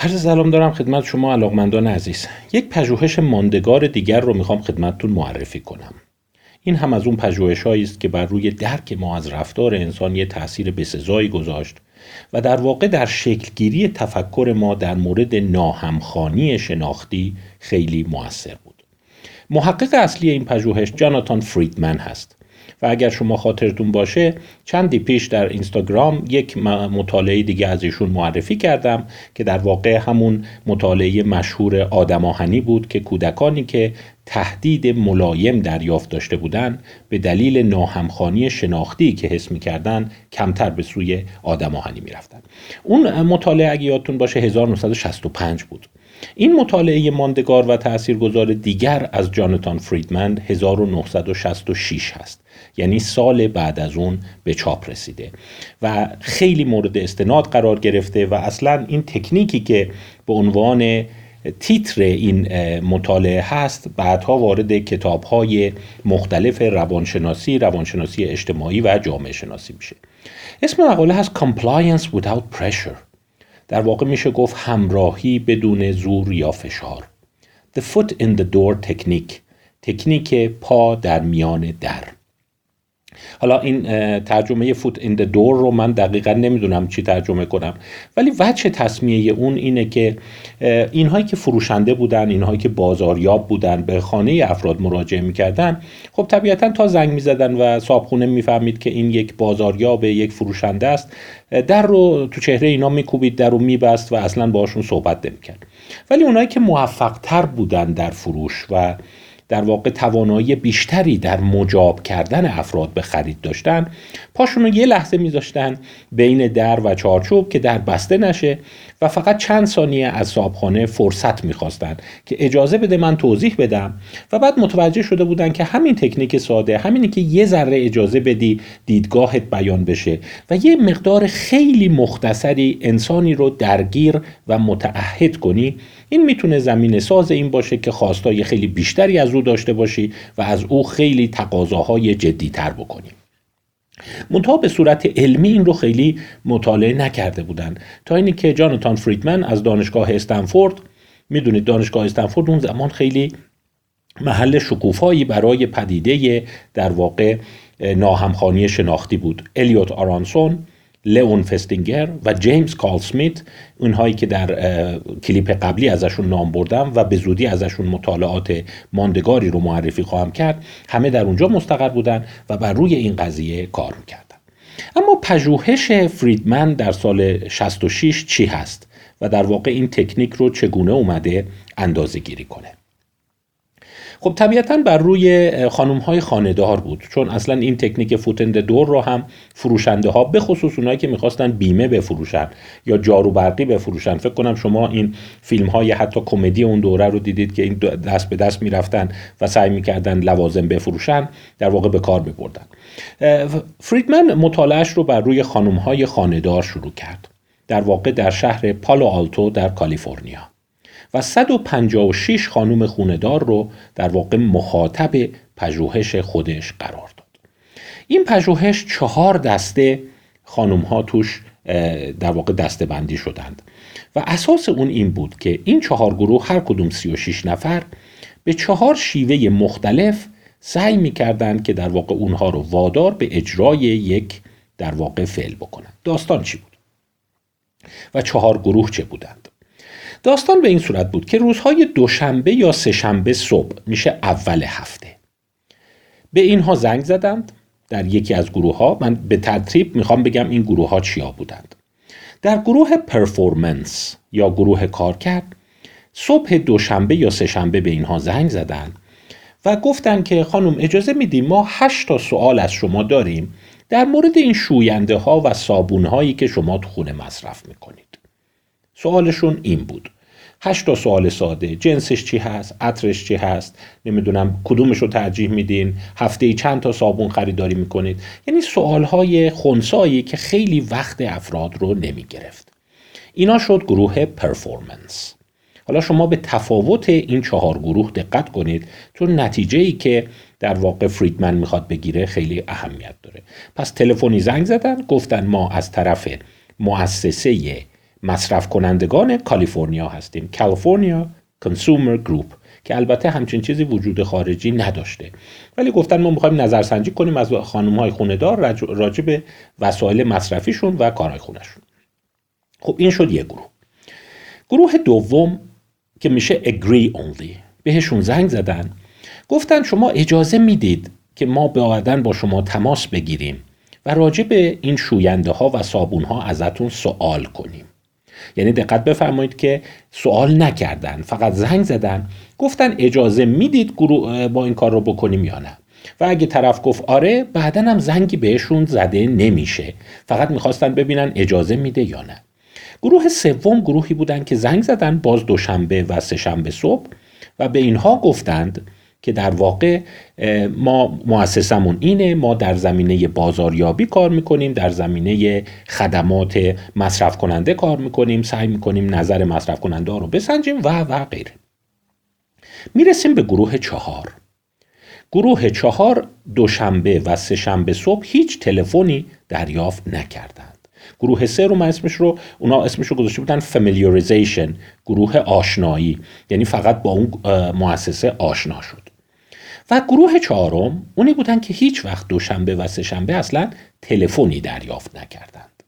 عرض سلام دارم خدمت شما علاقمندان عزیز. یک پژوهش ماندگار دیگر رو می‌خوام خدمتتون معرفی کنم. این هم از اون پژوهش است که بر روی درک ما از رفتار انسان یه تاثیر بسزایی گذاشت و در واقع در شکلگیری تفکر ما در مورد ناهمخانی شناختی خیلی موثر بود. محقق اصلی این پژوهش جاناتان فریدمن هست. و اگر شما خاطرتون باشه چندی پیش در اینستاگرام یک مطالعه دیگه از ایشون معرفی کردم که در واقع همون مطالعه مشهور آدم آهنی بود که کودکانی که تهدید ملایم دریافت داشته بودند به دلیل ناهمخانی شناختی که حس می‌کردن کمتر به سوی آدم آهنی اون مطالعه اگه یادتون باشه 1965 بود. این مطالعه ماندگار و تاثیرگذار دیگر از جانتان فریدمن 1966 هست یعنی سال بعد از اون به چاپ رسیده و خیلی مورد استناد قرار گرفته و اصلا این تکنیکی که به عنوان تیتر این مطالعه هست بعدها وارد کتاب های مختلف روانشناسی، روانشناسی اجتماعی و جامعه شناسی میشه. اسم مقاله هست Compliance Without Pressure در واقع میشه گفت همراهی بدون زور یا فشار. The foot in the door technique تکنیک پا در میان در. حالا این ترجمه فوت این دور رو من دقیقا نمی‌دونم چی ترجمه کنم. ولی وجه تصمیه اون اینه که اینهایی که فروشنده بودن اینهایی که بازاریاب بودن به خانه افراد مراجعه می‌کردن خب طبیعتا تا زنگ می‌زدن و صابخونه می‌فهمید که این یک بازاریاب یک فروشنده است. در رو تو چهره اینا میکوبید در رو میبست و اصلا باشون صحبت نمی‌کرد. ولی اونایی که موفق تر بودن در فروش و در واقع توانایی بیشتری در مجاب کردن افراد به خرید داشتن پاشون رو یه لحظه میذاشتن بین در و چارچوب که در بسته نشه و فقط چند ثانیه از صابخانه فرصت می‌خواستن که اجازه بده من توضیح بدم و بعد متوجه شده بودن که همین تکنیک ساده همینی که یه ذره اجازه بدی دیدگاهت بیان بشه و یه مقدار خیلی مختصری انسانی رو درگیر و متعهد کنی این می‌تونه زمین ساز این باشه که خواستای خیلی بیشتری از او داشته باشی و از او خیلی تقاضاهای جدیتر بکنی. منتها به صورت علمی این رو خیلی مطالعه نکرده بودن. تا اینی که جانتان فریدمن از دانشگاه استنفورد می‌دونید دانشگاه استنفورد اون زمان خیلی محل شکوفایی برای پدیده در واقع ناهمخانی شناختی بود. الیوت آرانسون لئون فستینگر و جیمز کال سمیت اونهایی که در کلیپ قبلی ازشون نام بردم و به زودی ازشون مطالعات ماندگاری رو معرفی خواهم کرد همه در اونجا مستقر بودن و بر روی این قضیه کار می‌کردن. اما پژوهش فریدمن در سال 66 چی هست و در واقع این تکنیک رو چگونه اومده اندازه گیری کنه؟ خب طبیعتا بر روی خانم های بود چون اصلا این تکنیک فوتند دور رو هم فروشنده ها به خصوص اونایی که می‌خواستن بیمه بفروشن یا جارو برقی بفروشن. فکر کنم شما این فیلم های حتی کمدی اون دوره رو دیدید که این دست به دست می‌رفتن و سعی می‌کردن لوازم بفروشن در واقع به کار میبردن. فریدمن مطالعهش رو بر روی خانم های شروع کرد در واقع در شهر پالو آلتو در کالیفرنیا. و 156 خانم خوندار رو در واقع مخاطب پژوهش خودش قرار داد. این پژوهش چهار دسته خانم ها توش در واقع دسته بندی شدند. و اساس اون این بود که این چهار گروه هر کدوم 36 نفر به چهار شیوه مختلف سعی می‌کردند که در واقع اونها رو وادار به اجرای یک در واقع فعل بکنند. داستان چی بود؟ و چهار گروه چه بودند؟ داستان به این صورت بود که روزهای دوشنبه یا سهشنبه صبح میشه اول هفته. به اینها زنگ زدند در یکی از گروه ها من به ترتیب می‌خوام بگم این گروه ها چیا بودند. در گروه پرفورمنس یا گروه کارکرد صبح دوشنبه یا سهشنبه به اینها زنگ زدند و گفتند که خانم اجازه میدیم ما هشت تا سوال از شما داریم در مورد این شوینده ها و صابون هایی که شما تو خونه مصرف می‌کنید. سوالشون این بود. هشت تا سوال ساده. جنسش چی هست؟ عطرش چی هست؟ نمی‌دونم. کدومش رو ترجیح میدین؟ هفته ای چند تا صابون خریداری می‌کنید؟ یعنی سوال های خونسایی که خیلی وقت افراد رو نمی‌گرفت. اینا شد گروه پرفورمنس حالا شما به تفاوت این چهار گروه دقت کنید چون نتیجه ای که در واقع فریدمن می‌خواد بگیره خیلی اهمیت داره. پس تلفنی زنگ زدن گفتن ما از طرف مؤسسه مصرف کنندگان کالیفرنیا هستیم. کالیفرنیا کنسومر گروپ که البته همچین چیزی وجود خارجی نداشته. ولی گفتن ما می‌خوایم نظرسنجی کنیم از خانم های خونه دار راجع به وسایل مصرفیشون و کارهای خونهشون. خب این شد یک گروه. گروه دوم که میشه agree only. بهشون زنگ زدن. گفتن شما اجازه می‌دید که ما بعدا با شما تماس بگیریم و راجع به این شوینده ها و صابون ها ازتون سوال کنیم. یعنی دقت بفرمایید که سوال نکردن فقط زنگ زدن گفتن اجازه می‌دید گروه با این کار رو بکنیم یا نه؟ و اگه طرف گفت آره بعدا هم زنگی بهشون زده نمیشه. فقط می‌خواستن ببینن اجازه میده یا نه. گروه سوم گروهی بودن که زنگ زدن باز دوشنبه و سهشنبه صبح و به اینها گفتند که در واقع ما مؤسسمون اینه ما در زمینه بازاریابی کار می‌کنیم در زمینه خدمات مصرف کننده کار می‌کنیم سعی می‌کنیم نظر مصرف کننده رو بسنجیم و و غیره. می‌رسیم به گروه چهار. گروه چهار دوشنبه و سهشنبه صبح هیچ تلفنی دریافت نکردند. گروه سه رو من اسمش رو اونا اسمش رو گذاشته بودن فامیلیاریزیشن گروه آشنایی. یعنی فقط با اون مؤسسه آشنا شد. و گروه چهارم اونی بودن که هیچ وقت دوشنبه و سهشنبه اصلا تلفنی دریافت نکردند.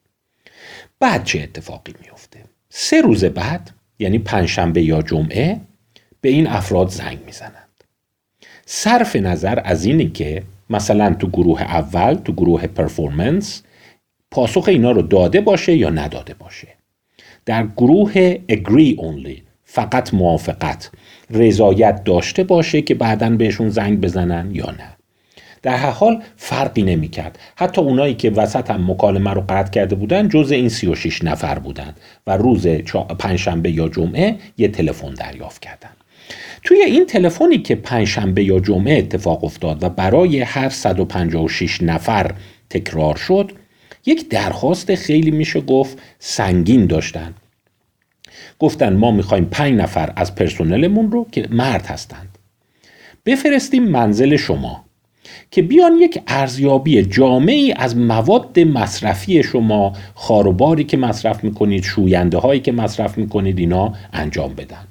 بعد چه اتفاقی میفته سه روز بعد یعنی پنجشنبه یا جمعه به این افراد زنگ می‌زنند. صرف نظر از اینی که مثلا تو گروه اول تو گروه پرفورمنس پاسخ اینا رو داده باشه یا نداده باشه. در گروه agree only فقط موافقت. رضایت داشته باشه که بعدا بهشون زنگ بزنن یا نه. در هر حال فرقی نمی‌کرد. حتی اونایی که وسط هم مکالمه رو قطع کرده بودن جز این 36 نفر بودن و روز پنجشنبه یا جمعه یه تلفن دریافت کردن. توی این تلفنی که پنجشنبه یا جمعه اتفاق افتاد و برای هر 156 نفر تکرار شد یک درخواست خیلی میشه گفت سنگین داشتن. گفتن ما می‌خوایم پنج نفر از پرسنلمون رو که مرد هستند. بفرستیم منزل شما که بیان یک ارزیابی جامعی از مواد مصرفی شما خاروباری که مصرف می‌کنید شوینده هایی که مصرف می‌کنید اینا انجام بدن.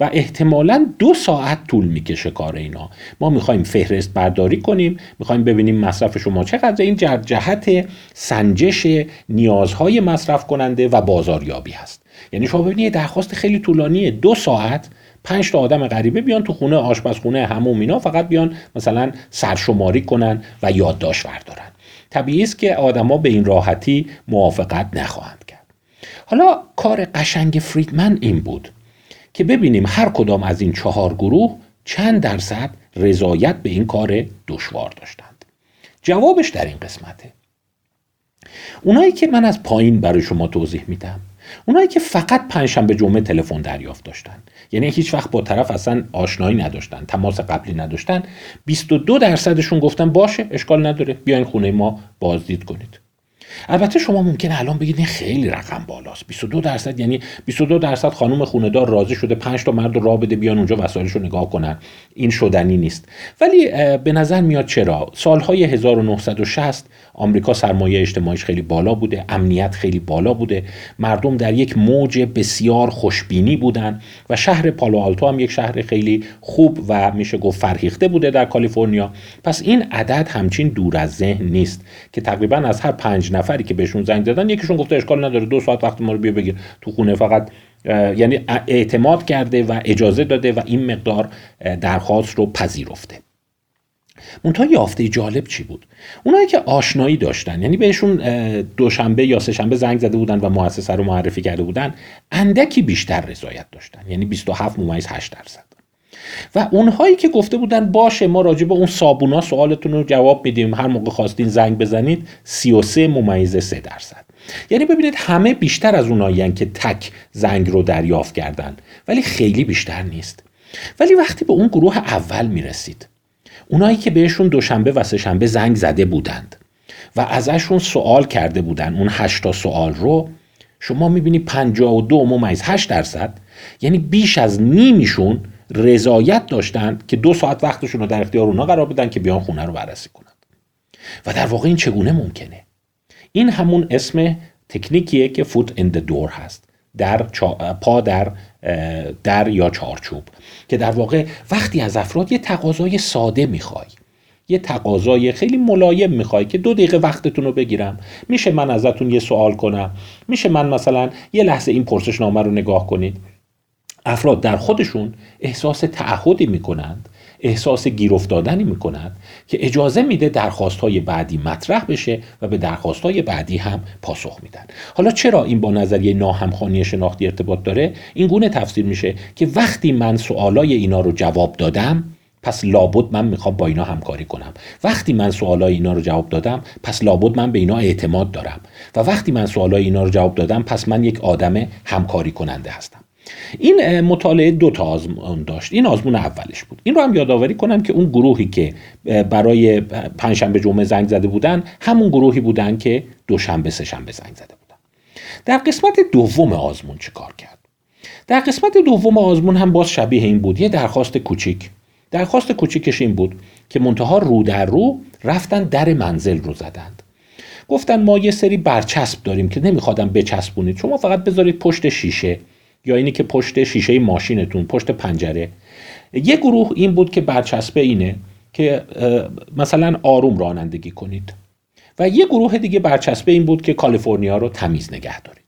و احتمالا دو ساعت طول می‌کشه کار اینا. ما می‌خوایم فهرست برداری کنیم می‌خوایم ببینیم مصرف شما چقدر این جهت سنجش نیازهای مصرف کننده و بازاریابی هست. یعنی شما ببینید درخواست خیلی طولانیه. دو ساعت پنج تا آدم غریبه بیان تو خونه آشپزخونه هموم اینا فقط بیان مثلا سرشماری کنن و یادداشت بردارن. طبیعی است که آدما به این راحتی موافقت نخواهند کرد. حالا کار قشنگ فریدمن این بود که ببینیم هر کدام از این چهار گروه چند درصد رضایت به این کار دشوار داشتند. جوابش در این قسمته. اونایی که من از پایین برای شما توضیح میدم اونایی که فقط پنجشنبه جمعه تلفن دریافت داشتن. یعنی هیچ وقت با طرف اصلا آشنایی نداشتن تماس قبلی نداشتن. 22 درصدشون گفتن باشه اشکال نداره. بیاین خونه ما بازدید کنید. البته شما ممکنه الان بگید این خیلی رقم بالاست. 22 درصد یعنی 22 درصد خانم خوندار راضی شده 5 تا مرد راه بده بیان اونجا وسایلش رو نگاه کنن. این شدنی نیست. ولی به نظر میاد چرا؟ سالهای 1960 آمریکا سرمایه اجتماعیش خیلی بالا بوده امنیت خیلی بالا بوده. مردم در یک موج بسیار خوشبینی بودن و شهر پالو آلتو هم یک شهر خیلی خوب و میشه گفت فرهیخته بوده در کالیفرنیا. پس این عدد همچین دور از ذهن نیست که تقریبا از هر پنج نفری که بهشون زنگ زدن یکیشون گفته اشکال نداره دو ساعت وقت ما رو بیا بگیر. تو خونه فقط یعنی اعتماد کرده و اجازه داده و این مقدار درخواست رو پذیرفته. منتها یافته جالب چی بود؟ اونایی که آشنایی داشتن یعنی بهشون دوشنبه یا سهشنبه زنگ زده بودن و مؤسسه رو معرفی کرده بودن اندکی بیشتر رضایت داشتن یعنی 27 ممیز 8 درصد. و اونهایی که گفته بودن باشه ما راجع به اون صابونا سوالتون رو جواب میدیم هر موقع خواستین زنگ بزنید 33 ممیز 3 درصد. یعنی ببینید همه بیشتر از اونایی که تک زنگ رو دریافت کردن ولی خیلی بیشتر نیست. ولی وقتی به اون گروه اول می‌رسید اونایی که بهشون دوشنبه و سهشنبه زنگ زده بودند و ازشون سوال کرده بودن اون هشتا سوال رو شما می‌بینی 52 ممیز 8 درصد یعنی بیش از نیمیشون رضایت داشتند که دو ساعت وقتشون رو در اختیار اونا قرار بدن که بیان خونه رو بررسی کنند و در واقع این چگونه ممکنه؟ این همون اسم تکنیکیه که فوت این the هست. در پا در در یا چارچوب. که در واقع وقتی از افراد یه تقاضای ساده می‌خوای یه تقاضای خیلی ملایم می‌خوای که دو دقیقه وقتتون رو بگیرم میشه من ازتون یه سوال کنم میشه من مثلا یه لحظه این پرسشنامه رو نگاه کنید. افراد در خودشون احساس تعهدی می‌کنند احساس گیر افتادنی می‌کنند که اجازه میده درخواست های بعدی مطرح بشه و به درخواست های بعدی هم پاسخ میدن حالا چرا این با نظریه ناهمخوانی شناختی ارتباط داره؟ این گونه تفسیر میشه که وقتی من سوالای اینا رو جواب دادم پس لابد من می‌خوام با اینا همکاری کنم. وقتی من سوالای اینا رو جواب دادم پس لابد من به اینا اعتماد دارم. و وقتی من سوالای اینا رو جواب دادم پس من یک آدم همکاری کننده هستم. این مطالعه دو تا آزمون داشت. این آزمون اولش بود. این رو هم یادآوری کنم که اون گروهی که برای پنجشنبه جمعه زنگ زده بودن همون گروهی بودن که دوشنبه سه شنبه زنگ زده بودن. در قسمت دوم آزمون چیکار کرد؟ در قسمت دوم آزمون هم باز شبیه این بود. یه درخواست کوچیک. درخواست کوچیکش این بود که منتها رو در رو رفتن در منزل رو زدند. گفتن ما یه سری برچسب داریم که نمیخوادم بچسبونید. شما فقط بذارید پشت شیشه. یا اینی که پشت شیشه ماشینتون پشت پنجره. یه گروه این بود که برچسبه اینه که مثلا آروم رانندگی کنید. و یه گروه دیگه برچسبه این بود که کالیفرنیا رو تمیز نگه دارید.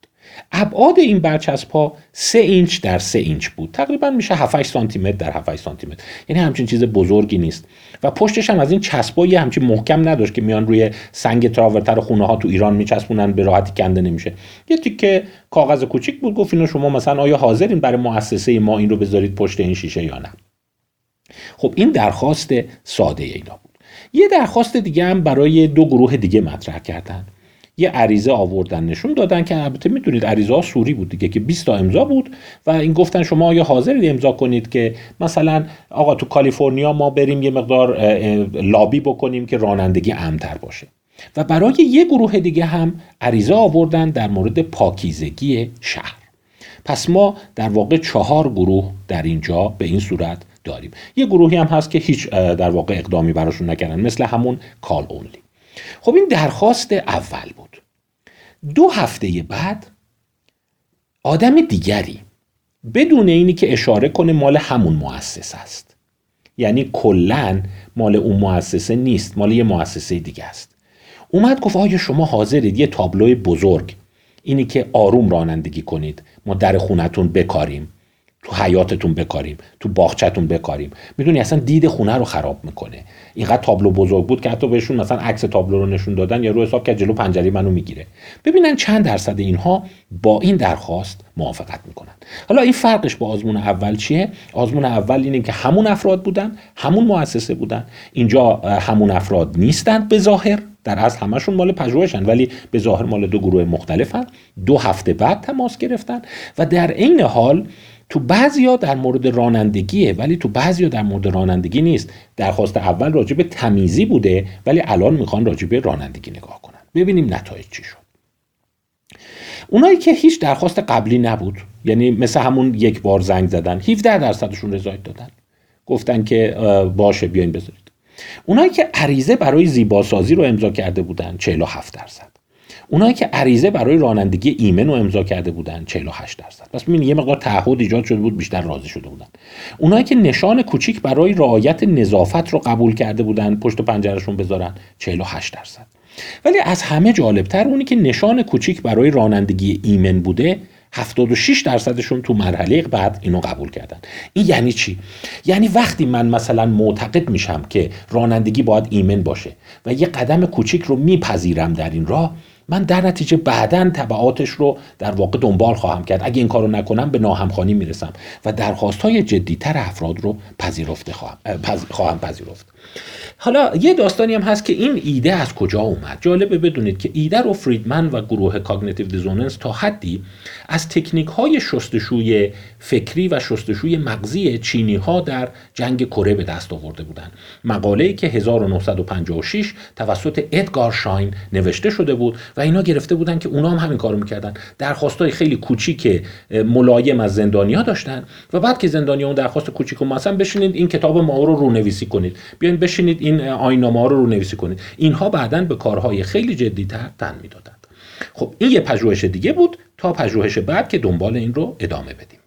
ابعاد این برچسب ها 3 اینچ در 3 اینچ بود. تقریبا میشه 7 سانتی متر در 7 سانتی متر یعنی همچین چیز بزرگی نیست. و پشتش هم از این چسبایی همچین محکم نداشت که میان روی سنگ تراورتر خونه ها تو ایران میچسبونن به راحتی کنده نمیشه. یه تیکه کاغذ کوچیک بود گفت اینو شما مثلا آیا حاضرین برای مؤسسه ما این رو بذارید پشت این شیشه یا نه؟ خب این درخواست ساده اینا بود. یه درخواست دیگه هم برای دو گروه دیگه مطرح کردن. یه عریضه آوردن نشون دادن که البته می‌دونید عریضه ها سوری بود دیگه که 20 تا امضا بود و این گفتن شما آیا حاضرید امضا کنید که مثلا آقا تو کالیفرنیا ما بریم یه مقدار لابی بکنیم که رانندگی امتر باشه. و برای یه گروه دیگه هم عریضه آوردن در مورد پاکیزگی شهر. پس ما در واقع چهار گروه در اینجا به این صورت داریم. یه گروهی هم هست که هیچ در واقع اقدامی براشون نکردن مثل همون کال اونلی. خب این درخواست اول بود. دو هفته بعد آدم دیگری بدون اینی که اشاره کنه مال همون مؤسسه است. یعنی کلا مال اون مؤسسه نیست مال یه مؤسسه دیگه است. اومد گفت آیا شما حاضرید یه تابلوی بزرگ اینی که آروم رانندگی کنید ما در خونتون بکاریم. تو حیاتتون بکاریم تو باغچتون بکاریم. می‌دونی اصلا دید خونه رو خراب می‌کنه. اینقدر تابلو بزرگ بود که حتی بهشون مثلا عکس تابلو رو نشون دادن یا رو حساب که جلو پنجره منو می‌گیره. ببینن چند درصد اینها با این درخواست موافقت می‌کنن. حالا این فرقش با آزمون اول چیه؟ آزمون اول اینه که همون افراد بودن همون مؤسسه بودن. اینجا همون افراد نیستند به ظاهر در اصل همشون مال پژوهشن ولی به ظاهر مال دو گروه مختلفن. دو هفته بعد تماس گرفتن و در عین حال تو بعضیا در مورد رانندگیه ولی تو بعضیا در مورد رانندگی نیست. درخواست اول راجع به تمیزی بوده ولی الان می‌خوان راجع به رانندگی نگاه کنن. ببینیم نتایج چی شد. اونایی که هیچ درخواست قبلی نبود یعنی مثل همون یک بار زنگ زدن 17 درصدشون رضایت دادن. گفتن که باشه بیاین بذارید. اونایی که عریضه برای زیباسازی رو امضا کرده بودن 47 درصد. اونایی که عریضه برای رانندگی ایمن رو امضا کرده بودن 48 درصد. پس ببینید یه مقدار تعهد ایجاد شده بود بیشتر راضی شده بودن. اونایی که نشان کوچیک برای رعایت نظافت رو قبول کرده بودن پشت پنجرشون بذارن 48 درصد. ولی از همه جالبتر اونی که نشان کوچیک برای رانندگی ایمن بوده 76 درصدشون تو مرحله بعد اینو قبول کردن. این یعنی چی؟ یعنی وقتی من مثلا معتقد میشم که رانندگی باید ایمن باشه و یه قدم کوچیک رو میپذیرم در این راه من در نتیجه بعدا تبعاتش رو در واقع دنبال خواهم کرد. اگه این کارو نکنم به ناهمخوانی می‌رسم و درخواست های جدیتر افراد رو پذیرفته خواهم, خواهم پذیرفت. حالا یه داستانی هم هست که این ایده از کجا اومد؟ جالبه بدونید که ایده رو فریدمن و گروه cognitive dissonance تا حدی از تکنیک های شستشوی فکری و شستشوی مغزی چینی ها در جنگ کره به دست آورده بودند مقاله که 1956 توسط ادگار شاین نوشته شده بود و اینا گرفته بودن که اونا هم همین کارو می‌کردن. درخواستای خیلی کوچیک ملایم از زندانیا داشتن و بعد که زندانیا اون درخواست کوچیک مثلا بشینید این کتاب ما رو رونویسی کنید. بیاین بشینید این آینامه ها رو نویسی کنید. اینها بعدا به کارهای خیلی جدیتر تن می‌دادند. خب این یه پژوهش دیگه بود تا پژوهش بعد که دنبال این رو ادامه بدیم.